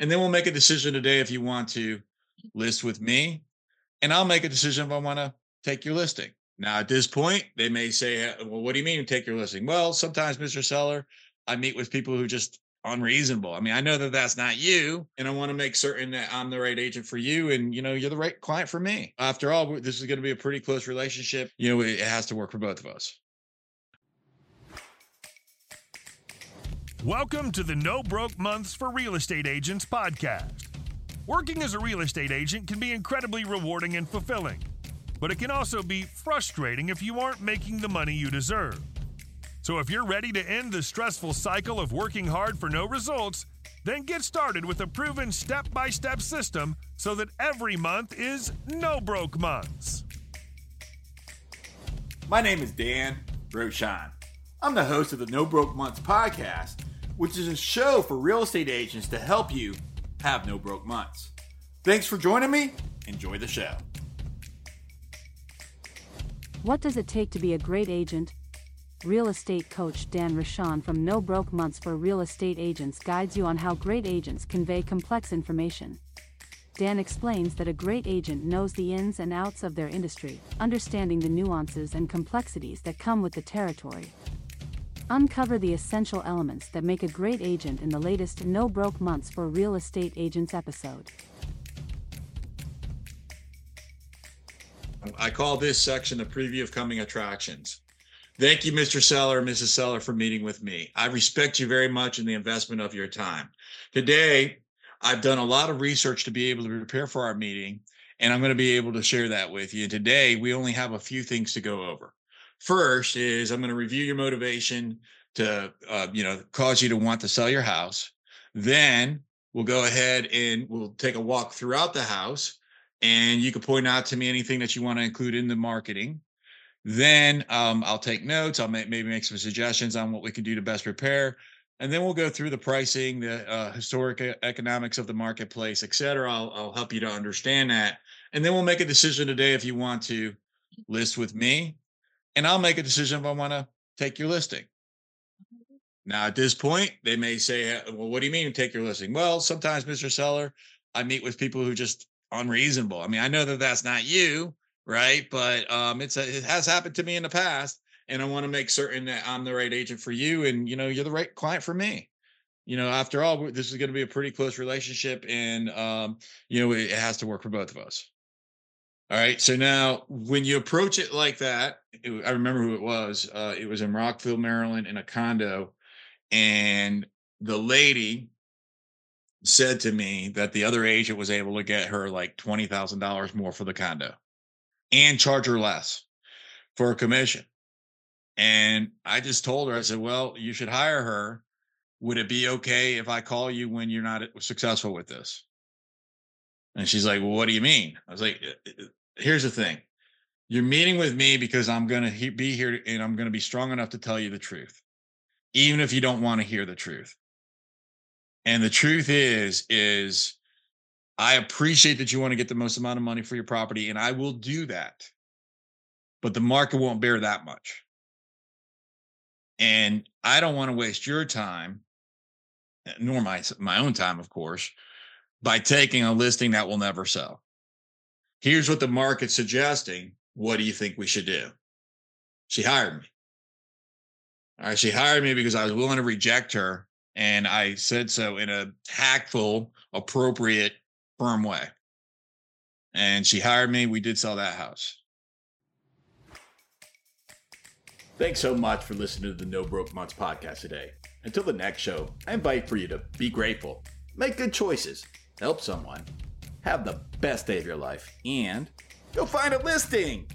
And then we'll make a decision today if you want to list with me. And I'll make a decision if I want to take your listing. Now, at this point, they may say, well, what do you mean take your listing? Well, sometimes, Mr. Seller, I meet with people who just unreasonable. I mean, I know that that's not you, and I want to make certain that I'm the right agent for you, and you know, you're the right client for me. After all, this is going to be a pretty close relationship. You know, it has to work for both of us. Welcome to the No Broke Months for Real Estate Agents podcast. Working as a real estate agent can be incredibly rewarding and fulfilling, but it can also be frustrating if you aren't making the money you deserve. So if you're ready to end the stressful cycle of working hard for no results, then get started with a proven step by step system so that every month is no broke months. My name is Dan Rochon. I'm the host of the No Broke Months podcast which is a show for real estate agents to help you have no broke months. Thanks for joining me. Enjoy the show. What does it take to be a great agent? Real estate coach Dan Rochon from No Broke Months for Real Estate Agents guides you on how great agents convey complex information. Dan explains that a great agent knows the ins and outs of their industry, understanding the nuances and complexities that come with the territory. Uncover the essential elements that make a great agent in the latest No Broke Months for Real Estate Agents episode. I call this section the preview of coming attractions. Thank you, Mr. Seller, Mrs. Seller, for meeting with me. I respect you very much in the investment of your time. Today, I've done a lot of research to be able to prepare for our meeting, and I'm going to be able to share that with you. Today, we only have a few things to go over. First is I'm going to review your motivation to, uh, you know, cause you to want to sell your house. Then we'll go ahead and we'll take a walk throughout the house and you can point out to me anything that you want to include in the marketing. Then um, I'll take notes. I'll maybe make some suggestions on what we can do to best prepare. And then we'll go through the pricing, the uh, historic economics of the marketplace, et cetera. I'll, I'll help you to understand that. And then we'll make a decision today if you want to list with me and I'll make a decision if I want to take your listing. Now, at this point, they may say, well, what do you mean take your listing? Well, sometimes, Mr. Seller, I meet with people who just unreasonable. I mean, I know that that's not you, right? But um, it's a, it has happened to me in the past, and I want to make certain that I'm the right agent for you, and you know, you're the right client for me. You know, after all, this is going to be a pretty close relationship, and um, you know, it has to work for both of us. All right. So now, when you approach it like that, it, I remember who it was. Uh, it was in Rockville, Maryland, in a condo, and the lady said to me that the other agent was able to get her like twenty thousand dollars more for the condo, and charge her less for a commission. And I just told her, I said, "Well, you should hire her. Would it be okay if I call you when you're not successful with this?" And she's like, Well, what do you mean? I was like, here's the thing you're meeting with me because I'm going to he- be here and I'm going to be strong enough to tell you the truth, even if you don't want to hear the truth. And the truth is, is I appreciate that you want to get the most amount of money for your property, and I will do that. But the market won't bear that much. And I don't want to waste your time, nor my my own time, of course, by taking a listing that will never sell here's what the market's suggesting. What do you think we should do? She hired me. All right. She hired me because I was willing to reject her. And I said so in a tactful, appropriate, firm way. And she hired me. We did sell that house. Thanks so much for listening to the No Broke Months podcast today. Until the next show, I invite for you to be grateful, make good choices, help someone, have the best day of your life, and go find a listing.